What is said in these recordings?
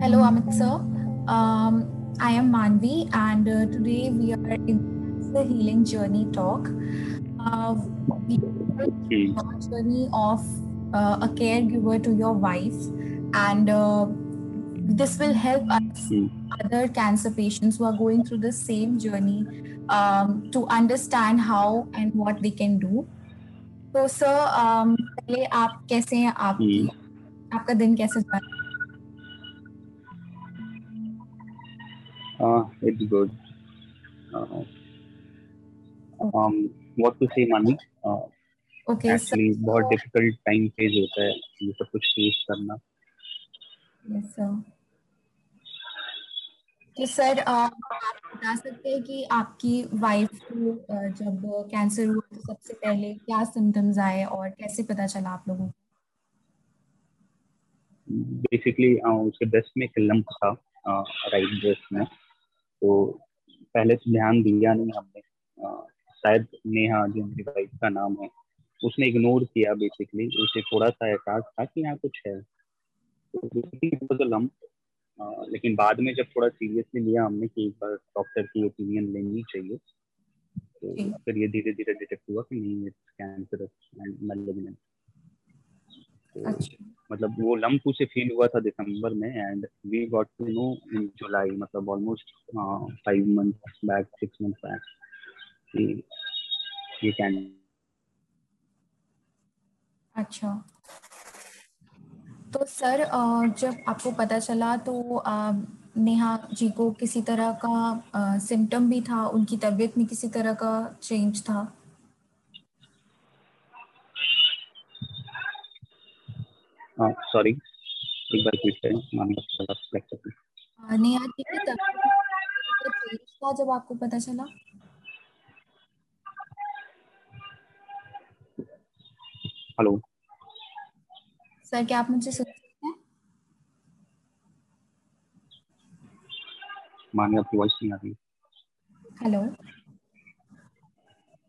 Hello, Amit sir. Um, I am Manvi, and uh, today we are in the healing journey talk. Uh, we are Hmm. on a journey of uh, a caregiver to your wife, and uh, this will help us Hmm. other cancer patients who are going through the same journey um, to understand how and what they can do. तो sir um, पहले आप कैसे हैं आपकी Hmm. आपका दिन कैसे जा रहा है Uh, it's good. Uh, um, what to say, Mani? Uh, sir actually, बहुत difficult time phase होता है ये सब कुछ face करना. यस सर तो सर आप बता सकते हैं कि आपकी वाइफ को जब कैंसर हुआ तो सबसे पहले क्या सिम्टम्स आए और कैसे पता चला आप लोगों को Basically, uh, उसके breast में एक lump था uh, right breast में. तो पहले तो ध्यान दिया नहीं हमने. शायद नेहा जो मेरी वाइफ का नाम है उसने इग्नोर किया बेसिकली उसे थोड़ा सा एहसास था कि यहाँ कुछ है। तो Uh, लेकिन बाद में जब थोड़ा सीरियसली लिया हमने कि एक बार डॉक्टर की ओपिनियन लेनी चाहिए तो फिर ये धीरे धीरे डिटेक्ट हुआ कि नहीं इट्स कैंसरस एंड मैलिग्नेंट तो अच्छा। मतलब वो लम्प उसे फील हुआ था दिसंबर में and we got to know in July मतलब almost five months back six months back कि ये कैन अच्छा। तो सर जब आपको पता चला तो नेहा जी को किसी तरह का सिम्टम भी था उनकी तबीयत में किसी तरह का चेंज था? सॉरी एक बार रिपीट करें अ, नेहा जी की तबीयत में किसी तरह का चेंज था जब आपको पता चला। हेलो। सर क्या आप मुझे सुन सकते हैं? मामी आपकी वॉइस नहीं आ रही। हेलो।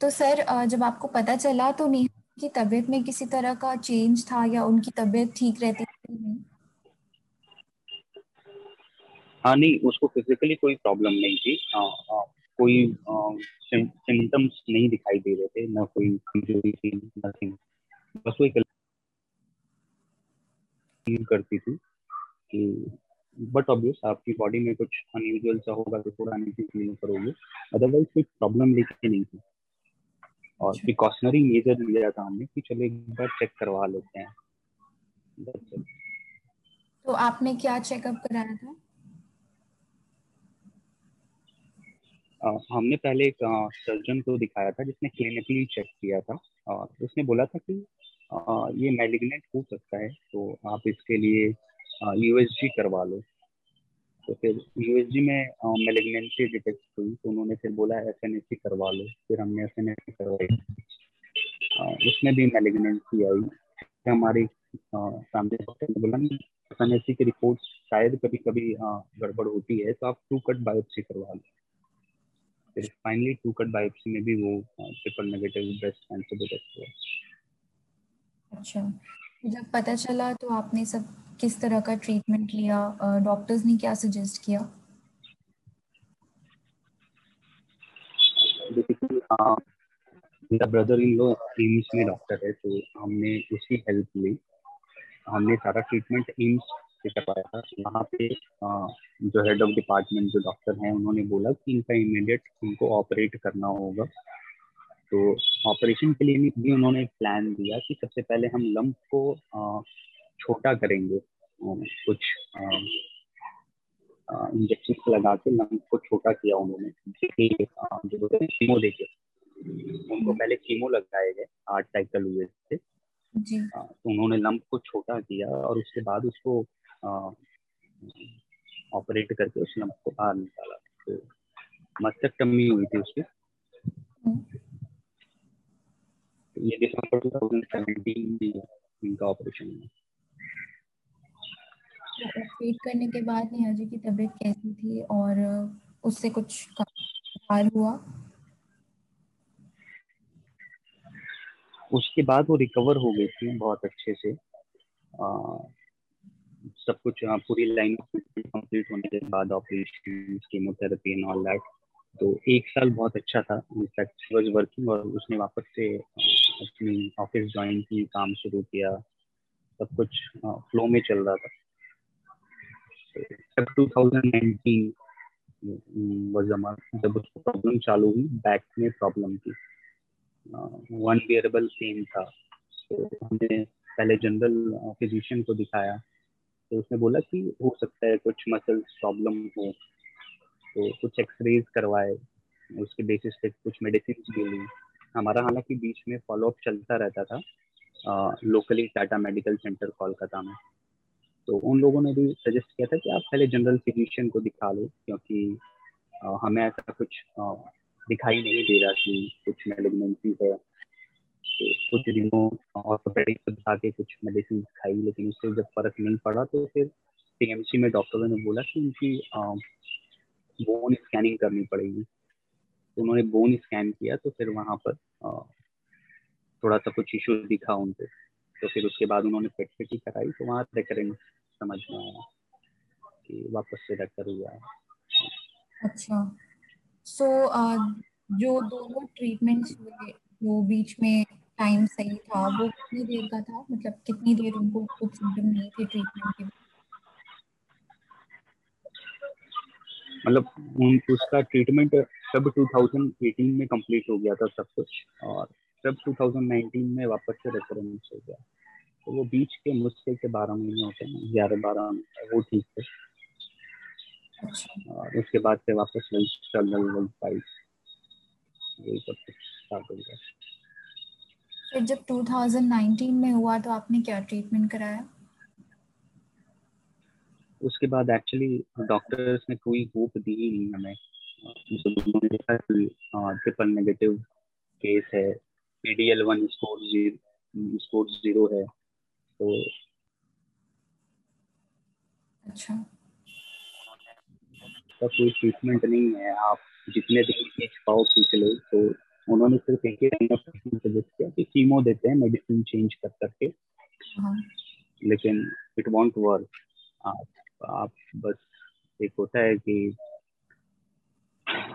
तो सर जब आपको पता चला तो नेहा की तबीयत में किसी तरह का चेंज था या उनकी तबीयत ठीक रहती थी नहीं? हाँ नहीं उसको फिजिकली कोई प्रॉब्लम नहीं थी। आ, आ, कोई सिम्टम्स नहीं दिखाई दे रहे थे ना कोई कमज़ोरी थी नथिंग बस वो फील करती थी कि बट ऑब्वियस आपकी बॉडी में कुछ अनयूजुअल सा होगा तो थोड़ा अनईजी फील करोगे। अदरवाइज़ कोई प्रॉब्लम लेके नहीं थी। और प्रिकॉशनरी मेजर लिया था हमने कि चलो एक बार चेक करवा लेते हैं। तो आपने क्या चेकअप कराया था? अ, हमने पहले एक सर्जन को दिखाया था जिसने क्लिनिकली चेक किया था। और उसने बोला था कि अ, ये मैलिग्नेंट हो सकता है तो आप इसके लिए यूएसजी करवा लो। तो फिर यूएसजी में मैलिग्नेंसी डिटेक्ट हुई तो उन्होंने फिर बोला एस एन करवा लो। फिर हमने एस एन करवाई। उसमें भी मैलिग्नेंसी आई। फिर हमारे सामने बोला एस एन की रिपोर्ट शायद कभी कभी गड़बड़ होती है तो आप टू कट बायोप्सी करवा लो। फिर फाइनली टू कट बायोप्सी में भी वो triple negative breast cancer detect हुआ। अच्छा। जब पता चला तो आपने सब किस तरह का ट्रीटमेंट लिया? डॉक्टर्स ने क्या सजेस्ट किया? मेरा ब्रदर इन लो एम्स में डॉक्टर है तो हमने उसकी हेल्प ली। हमने सारा ट्रीटमेंट एम्स से करवाया था। वहाँ पे जो हेड ऑफ़ डिपार्टमेंट जो डॉक्टर हैं, उन्होंने बोला कि इनका इमीडिएट इनको ऑपरेट करना होगा। तो ऑपरेशन के लिए भी उन्होंने एक प्लान दिया कि सबसे पहले हम लंप को छोटा करेंगे। कुछ इंजेक्शन लगा के लंप को छोटा किया उन्होंने। जो हैं कीमो देके उनको पहले कीमो लगाए गए आठ साइकिल हुए थे। जी। तो उन्होंने लंप को छोटा किया और उसके बाद उसको ऑपरेट करके उस लंप को बाहर निकाला। तो मस्टेक्टमी हुई थी उसकी हम्म, तो ये दिसंबर 2017 में इनका ऑपरेशन हुआ ऑपरेट करने के बाद नेहा जी की तबीयत कैसी थी और उससे कुछ सुधार हुआ? उसके बाद वो रिकवर हो गई थी बहुत अच्छे से। आ, सब कुछ पूरी लाइन कंप्लीट होने के बाद operation chemotherapy and all that तो एक साल बहुत अच्छा था। इनफैक्ट वॉज़ वर्किंग और उसने वापस से अपनी ऑफ़िस ज्वाइन की, काम शुरू किया, सब कुछ फ्लो में चल रहा था। जब 2019 was a जब उसको प्रॉब्लम चालू हुई बैक में प्रॉब्लम थी। वन बियरेबल पेन था। तो हमने पहले जनरल फिजिशियन को दिखाया। तो उसने बोला कि हो सकता है कुछ मसल्स प्रॉब्लम हो। तो कुछ एक्सरेज करवाए। उसके बेसिस पे कुछ मेडिसिन भी ली हमारा हालाँकि बीच में फॉलोअप चलता रहता था locally Tata medical centre Kolkata में। तो उन लोगों ने भी सजेस्ट किया था कि आप पहले जनरल फिजिशियन को दिखा लो क्योंकि आ, हमें ऐसा कुछ आ, दिखाई नहीं दे रहा कि कुछ मेलिग्नेंसी है। तो कुछ दिनों ऑर्थोपेडिक को दिखा के कुछ मेडिसिन खाई लेकिन उससे जब फ़र्क नहीं पड़ा तो फिर टीएमसी में डॉक्टरों ने बोला कि उनकी बोन स्कैनिंग करनी पड़ेगी। उन्होंने बोन स्कैन किया तो फिर वहाँ पर थोड़ा सा कुछ इशू दिखा उनको तो फिर उसके बाद उन्होंने पेट पेटी कराई तो वहाँ रेकरेंस समझ में आया कि वापस से रेकर हुआ। है अच्छा। सो so, uh, जो दोनों ट्रीटमेंट्स हुए जो बीच में टाइम सही था वो कितनी देर का था? मतलब कितनी देर उनको कुछ सिम्टम नहीं थे ट्रीटमेंट के मतलब उन उसका ट्रीटमेंट सब 2018 में कंप्लीट हो गया था सब कुछ और सब 2019 में वापस से रेफरेंस हो गया। तो वो बीच के मुश्किल से बारह महीने होते हैं ग्यारह बारह वो ठीक थे। अच्छा। और उसके बाद से वापस वही स्ट्रगल वही फाइट वही सब कुछ स्टार्ट हो गया। फिर जब 2019 में हुआ तो आपने क्या ट्रीटमेंट कराया? उसके बाद एक्चुअली डॉक्टर्स ने कोई होप दी ही नहीं हमें। कि ट्रिपल नेगेटिव केस है PDL one score zero score zero है तो अच्छा। का कोई ट्रीटमेंट नहीं है आप जितने दिन खींच पाओ खींच लो तो उन्होंने सिर्फ़ एक ही सजेस्ट किया कि कीमो देते हैं मेडिसिन चेंज कर करके। हाँ। लेकिन इट वॉन्ट वर्क आप आप बस एक होता है कि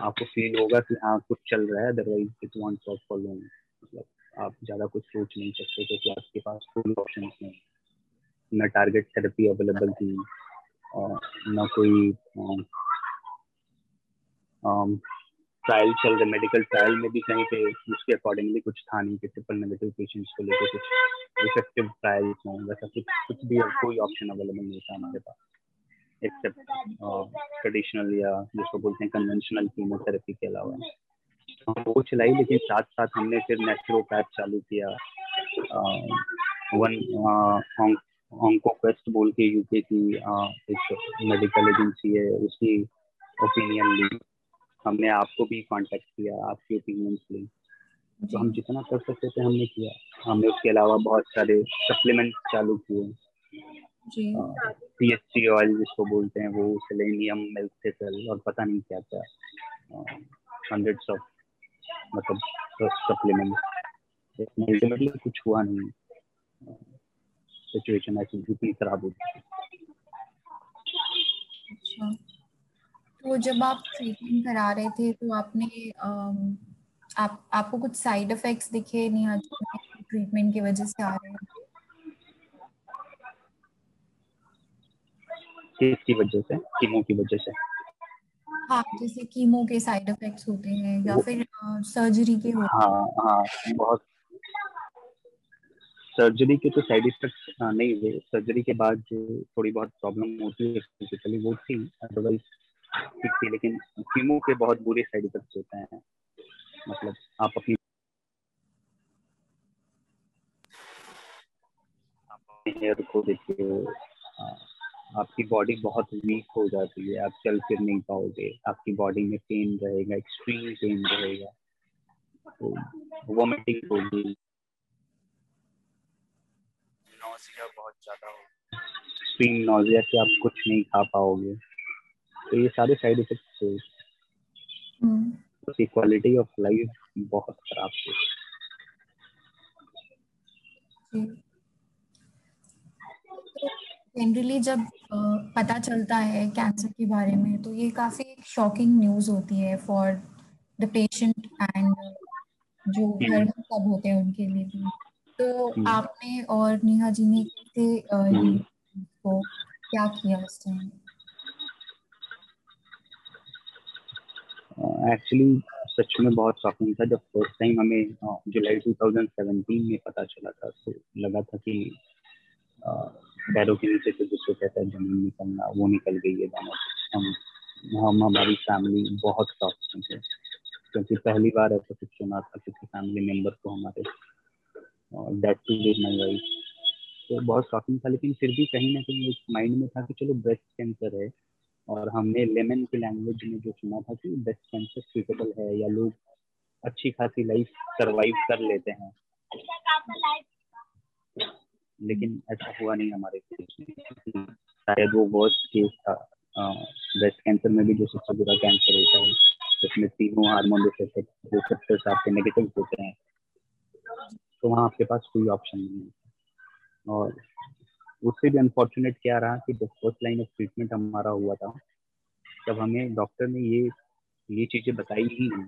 आपको फील होगा कि हाँ कुछ चल रहा है otherwise it won't work for long मतलब आप ज़्यादा कुछ सोच नहीं सकते क्योंकि आपके पास कोई ऑप्शन नहीं न टारगेट थेरेपी अवेलेबल थी न कोई ट्रायल चल रहे मेडिकल ट्रायल में भी कहीं पे उसके अकॉर्डिंगली कुछ था नहीं, कि ट्रिपल नेगेटिव पेशेंट्स को लेकर कुछ इफ़ेक्टिव ट्रायल्स हों, वैसा कुछ कुछ भी कोई ऑप्शन अवेलेबल नहीं था हमारे पास। एक्सेप्ट ट्रेडिशनल या जिसको बोलते हैं कन्वेंशनल कीमोथेरेपी के अलावा। हम वो चलाई, लेकिन साथ साथ हमने फिर नेचुरोपैथ चालू किया। वन ऑन्कोक्वेस्ट बोल के यूके की एक मेडिकल एजेंसी है, उसकी ओपिनियन ली। हमने आपको भी कांटेक्ट किया, आपकी ओपिनियन ली। तो हम जितना कर सकते थे, हमने किया। हमने उसके अलावा बहुत सारे सप्लीमेंट चालू किए। पी एच सी ऑयल जिसको बोलते हैं वो सेलेनियम मिल्क थिसल और पता नहीं क्या क्या हंड्रेड्स ऑफ़ मतलब सप्लीमेंट अल्टीमेटली कुछ हुआ नहीं। सिचुएशन ऐसी इतनी खराब होती अच्छा। तो जब आप ट्रीटमेंट करा रहे थे तो आपने आप आपको कुछ साइड इफेक्ट्स दिखे? नहीं ट्रीटमेंट की वजह से आ रहे हैं। की वजह से कीमो की वजह से। हाँ जैसे कीमो के साइड इफेक्ट्स होते हैं या फिर सर्जरी के होते हैं हाँ हाँ बहुत। सर्जरी के तो साइड इफेक्ट्स नहीं हुए। सर्जरी के बाद जो थोड़ी बहुत प्रॉब्लम होती है फिजिकली वो थी। अदरवाइज़ ठीक थी लेकिन कीमो के बहुत बुरे साइड इफेक्ट्स होते हैं। मतलब आप अपनी हेयर को देखिए आपकी बॉडी बहुत वीक हो जाती है आप चल फिर नहीं पाओगे आपकी बॉडी में पेन रहेगा एक्सट्रीम पेन रहेगा तो वॉमिटिंग होगी। नोजिया बहुत ज़्यादा होगा एक्सट्रीम नोजिया से आप कुछ नहीं खा पाओगे। तो ये सारे साइड इफेक्ट्स है उसकी क्वालिटी ऑफ़ लाइफ बहुत खराब है जनरली जब पता चलता है कैंसर के बारे में तो ये काफ़ी शॉकिंग न्यूज़ होती है फॉर द पेशेंट एंड जो घर में सब होते हैं उनके लिए भी तो हम्म। आपने और नेहा जी ने कैसे। को क्या किया उस टाइम एक्चुअली सच में बहुत शॉकिंग था जब फ़र्स्ट टाइम हमें जुलाई 2017 में पता चला था तो लगा था कि पैरों के नीचे से जिसको कहता है ज़मीन निकलना, वो निकल गई है दोनों हम हम, हमारी फैमिली बहुत में थे क्योंकि पहली बार ऐसा कुछ सुना था किसी फैमिली मेंबर को हमारे death too with my wife तो बहुत शॉकिंग था, लेकिन फिर भी कहीं ना कहीं माइंड में था कि चलो ब्रेस्ट कैंसर है। और हमने लेमन की लैंग्वेज में जो सुना था कि ब्रेस्ट कैंसर ट्रीटेबल है, या लोग अच्छी खासी लाइफ सरवाइव कर लेते हैं। लेकिन ऐसा हुआ नहीं हमारे शायद वो वर्स्ट केस था। ब्रेस्ट कैंसर में भी जो सबसे बुरा कैंसर होता है जिसमें तीनों हार्मोन रिसेप्टर्स आपके नेगेटिव होते हैं। तो वहाँ आपके पास कोई ऑप्शन नहीं है। और उससे भी अनफॉर्चुनेट क्या रहा कि जब फ़र्स्ट लाइन ऑफ़ ट्रीटमेंट हमारा हुआ था तब हमें डॉक्टर ने ये ये चीज़ें बताई ही नहीं।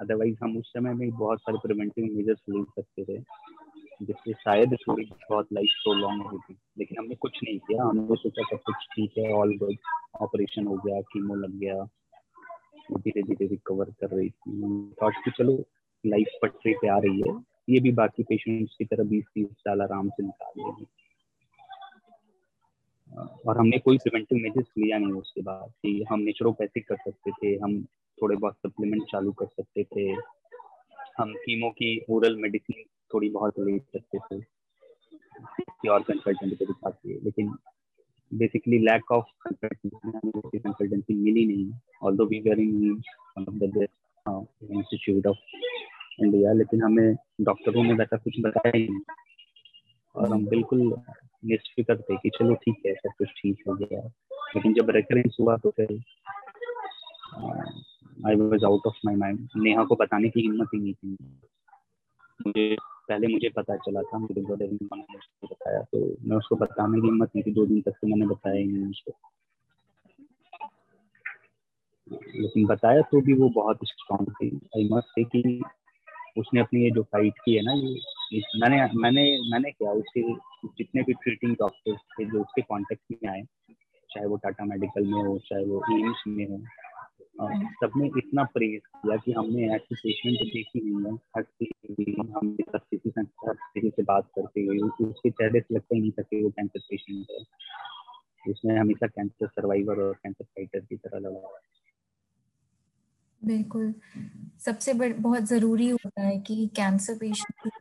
अदरवाइज़ हम उस समय में बहुत सारे प्रिवेंटिव मेजर्स ले सकते थे। जिससे शायद थोड़ी बहुत लाइफ तो लॉन्ग होती लेकिन हमने कुछ नहीं किया। हमने सोचा सब कुछ ठीक है ऑल गुड ऑपरेशन हो गया कीमो लग गया। धीरे धीरे रिकवर कर रही थी। थॉट कि चलो लाइफ पटरी पे आ रही है। ये भी बाकी पेशेंट्स की तरह बीस तीस साल आराम से निकाल लेंगे और हमने कोई प्रिवेंटिव मेजर्स लिया नहीं उसके बाद कि हम नेचुरोपैथिक कर सकते थे, हम थोड़े बहुत सप्लीमेंट चालू कर सकते थे। हम कीमो की ओरल मेडिसिन थोड़ी बहुत और कंसल्टेंट को दिखा के लेकिन बेसिकली लैक ऑफ़ कंसल्टेंसी मिली नहीं although we were one institute of India लेकिन हमें डॉक्टरों ने वैसा कुछ बताया ही नहीं। और हम बिल्कुल निश्चित थे कि चलो ठीक है, सब कुछ ठीक हो गया। लेकिन जब रेफरेंस हुआ तो फिर I was out of my mind Neha को बताने की हिम्मत ही नहीं थी। मुझे पहले मुझे पता चला था मेरे ब्रदर ने मुझे बताया तो मैं उसको बताने की हिम्मत नहीं थी, दो दिन तक तो मैंने बताया ही नहीं उसको। लेकिन बताया तो भी वो बहुत स्ट्रॉन्ग थी। आई मस्ट से कि उसने अपनी ये जो फाइट की है ना, ये मैंने मैंने मैंने क्या, उसके जितने भी ट्रीटिंग डॉक्टर्स थे जो उसके कॉन्टेक्ट में आए, चाहे वो टाटा मेडिकल में हो, चाहे वो एम्स में हो सबने इतना प्रेज किया कि हमने ऐसी पेशेंट देखी नहीं है। हर हमने सब किसी हर किसी से बात करते हुए उसके चेहरे से लगता ही नहीं था वो कैंसर पेशेंट है। उसने हमेशा कैंसर सर्वाइवर और कैंसर फाइटर की तरह लगा। हुआ बिल्कुल। सबसे बड़ बहुत ज़रूरी होता है कि कैंसर पेशेंट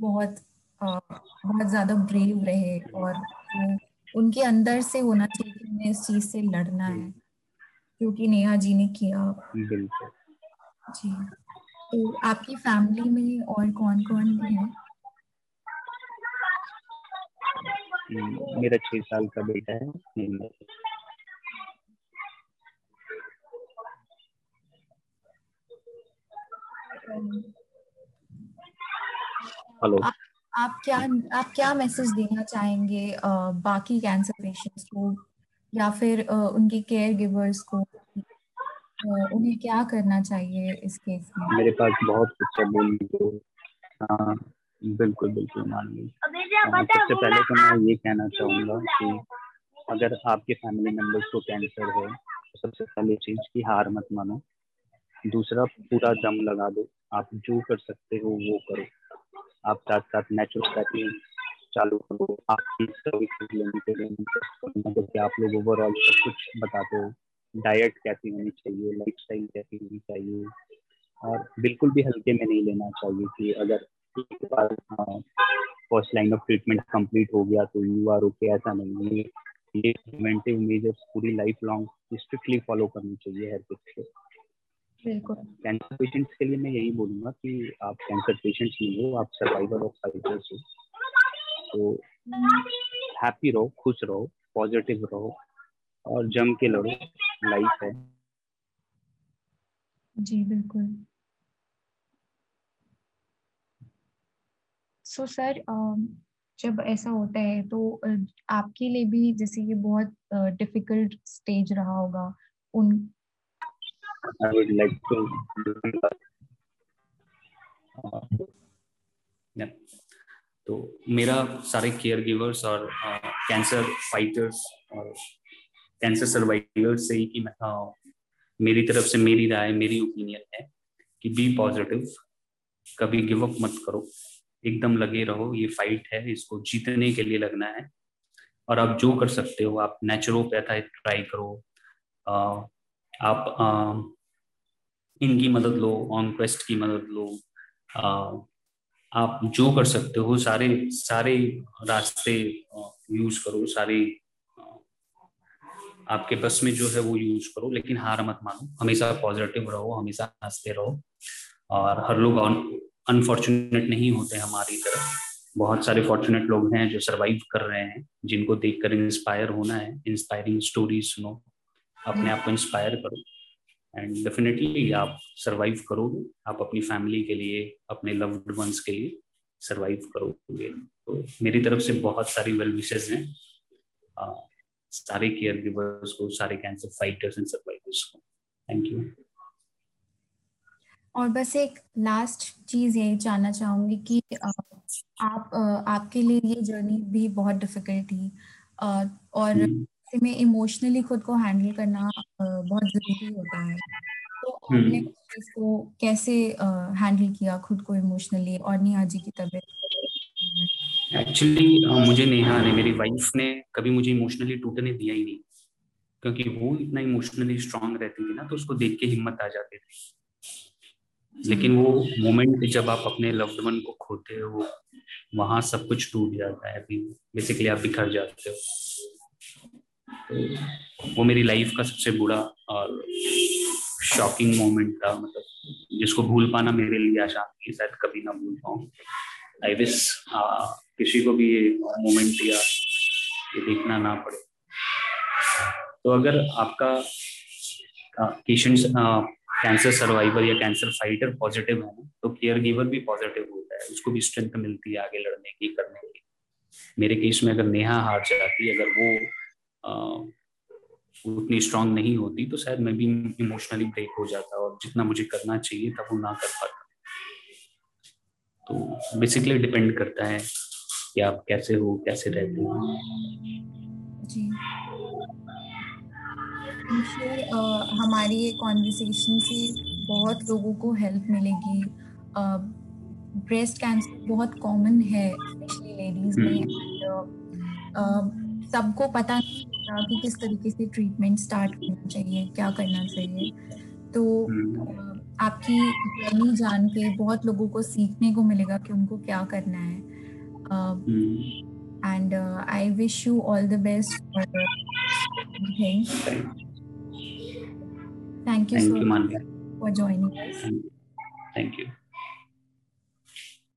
बहुत आ, बहुत ज़्यादा ब्रेव रहे और उनके अंदर से होना चाहिए कि उन्हें इस चीज़ से लड़ना है। क्योंकि नेहा जी ने किया जी। तो आपकी फैमिली में और कौन कौन है? हम्म, मेरा छह साल का बेटा है हेलो। आप, आप क्या आप क्या मैसेज देना चाहेंगे आ, बाकी कैंसर पेशेंट्स को? या फिर उनके केयर गिवर्स को उन्हें क्या करना चाहिए इस केस में? मेरे पास बहुत कुछ है बोलने को बिल्कुल बिल्कुल मान ली सबसे पहले तो मैं ये कहना चाहूँगा कि अगर आपके फैमिली मेंबर्स को कैंसर है तो सबसे पहले चीज़ की हार मत मानो। दूसरा पूरा दम लगा दो। आप जो कर सकते हो वो करो। आप साथ साथ नेचुरोपैथी चालू करो आपकी सर्विस लेने के लिए कि आप लोग ओवरऑल सब कुछ बताते हो। डाइट कैसी होनी चाहिए लाइफ स्टाइल कैसी होनी चाहिए? और बिल्कुल भी हल्के में नहीं लेना चाहिए कि अगर first line of treatment complete हो गया तो यू आर ओके ऐसा नहीं है। ये प्रिवेंटिव मेजर्स पूरी लाइफ लॉन्ग स्ट्रिक्टली फॉलो करनी चाहिए हर किसी को। कैंसर पेशेंट्स के लिए मैं यही बोलूँगा कि आप कैंसर पेशेंट्स नहीं हो आप सर्वाइवर ऑफ़ फाइटर्स हो। तो हैप्पी रहो खुश रहो पॉजिटिव रहो और जम के लड़ो लाइफ है जी बिल्कुल सो so, सर जब ऐसा होता है तो आपके लिए भी जैसे ये बहुत डिफ़िकल्ट स्टेज रहा होगा उन I would like to yeah. तो मेरा सारे केयर गिवर्स और कैंसर फाइटर्स और कैंसर सर्वाइवर्स से ही कि uh, मेरी तरफ़ से मेरी राय मेरी ओपिनियन है कि बी पॉजिटिव कभी गिव अप मत करो। एकदम लगे रहो ये फाइट है इसको जीतने के लिए लगना है। और आप जो कर सकते हो आप नेचुरोपैथा ट्राई करो। आप इनकी मदद लो ऑन क्वेस्ट की मदद लो। आप जो कर सकते हो, सारे सारे रास्ते यूज़ करो, सारे आपके बस में जो है वो यूज़ करो, लेकिन हार मत मानो। हमेशा पॉजिटिव रहो, हमेशा हँसते रहो। और हर लोग अनफॉर्चुनेट नहीं होते हमारी तरफ़ बहुत सारे फॉर्चुनेट लोग हैं जो सरवाइव कर रहे हैं, जिनको देखकर इंस्पायर होना है। इंस्पायरिंग स्टोरी सुनो। अपने आप को इंस्पायर करो। एंड डेफिनेटली आप सरवाइव करोगे। आप अपनी फैमिली के लिए अपने लव्ड वंस के लिए सरवाइव करोगे। तो मेरी तरफ़ से बहुत सारी वेल विशेज हैं। सारे केयर गिवर्स को सारे कैंसर फाइटर्स एंड सर्वाइवर्स को। थैंक यू और बस एक लास्ट चीज़ यही जानना चाहूँगी कि आप आपके लिए ये जर्नी भी बहुत डिफ़िकल्ट थी। और हम्म। में इमोशनली खुद को हैंडल करना बहुत ज़रूरी होता है। तो आपने हम्म। इसको कैसे हैंडल किया खुद को इमोशनली और नेहा जी की तबीयत? एक्चुअली मुझे नेहा ने मेरी वाइफ ने कभी मुझे इमोशनली टूटने दिया ही नहीं। क्योंकि वो इतना इमोशनली स्ट्रांग रहती थी ना तो उसको देख के हिम्मत आ जाती थी। लेकिन वो मोमेंट जब आप अपने लव्ड वन को खोते हो वहाँ सब कुछ टूट जाता है। बेसिकली आप बिखर जाते हो। वो मेरी लाइफ का सबसे बुरा और शॉकिंग मोमेंट था मतलब जिसको भूल पाना मेरे लिए आसान नहीं शायद कभी ना भूल पाऊँ। आई विश किसी को भी ये मोमेंट या ये देखना ना पड़े। तो अगर आपका पेशेंट्स कैंसर सर्वाइवर या कैंसर फाइटर पॉजिटिव है ना तो केयर गिवर भी पॉजिटिव होता है। उसको भी स्ट्रेंथ मिलती है आगे लड़ने की, करने की। मेरे केस में अगर नेहा हार जाती, अगर वो उतनी स्ट्रांग नहीं होती तो शायद मैं भी इमोशनली ब्रेक हो जाता और जितना मुझे करना चाहिए था वो ना कर पाता। तो बेसिकली डिपेंड करता है कि आप कैसे हो कैसे रहते हो। जी। श्योर uh, हमारी ये कॉन्वर्सेशन से बहुत लोगों को हेल्प मिलेगी। ब्रेस्ट uh, कैंसर बहुत कॉमन है स्पेशली लेडीज़ में। uh, सबको पता नहीं होता कि किस तरीके से ट्रीटमेंट स्टार्ट करना चाहिए क्या करना चाहिए। तो हम्म। आपकी जर्नी जान के बहुत लोगों को सीखने को मिलेगा कि उनको क्या करना है। And I wish you all the best for thing Thank you Thank so you, much for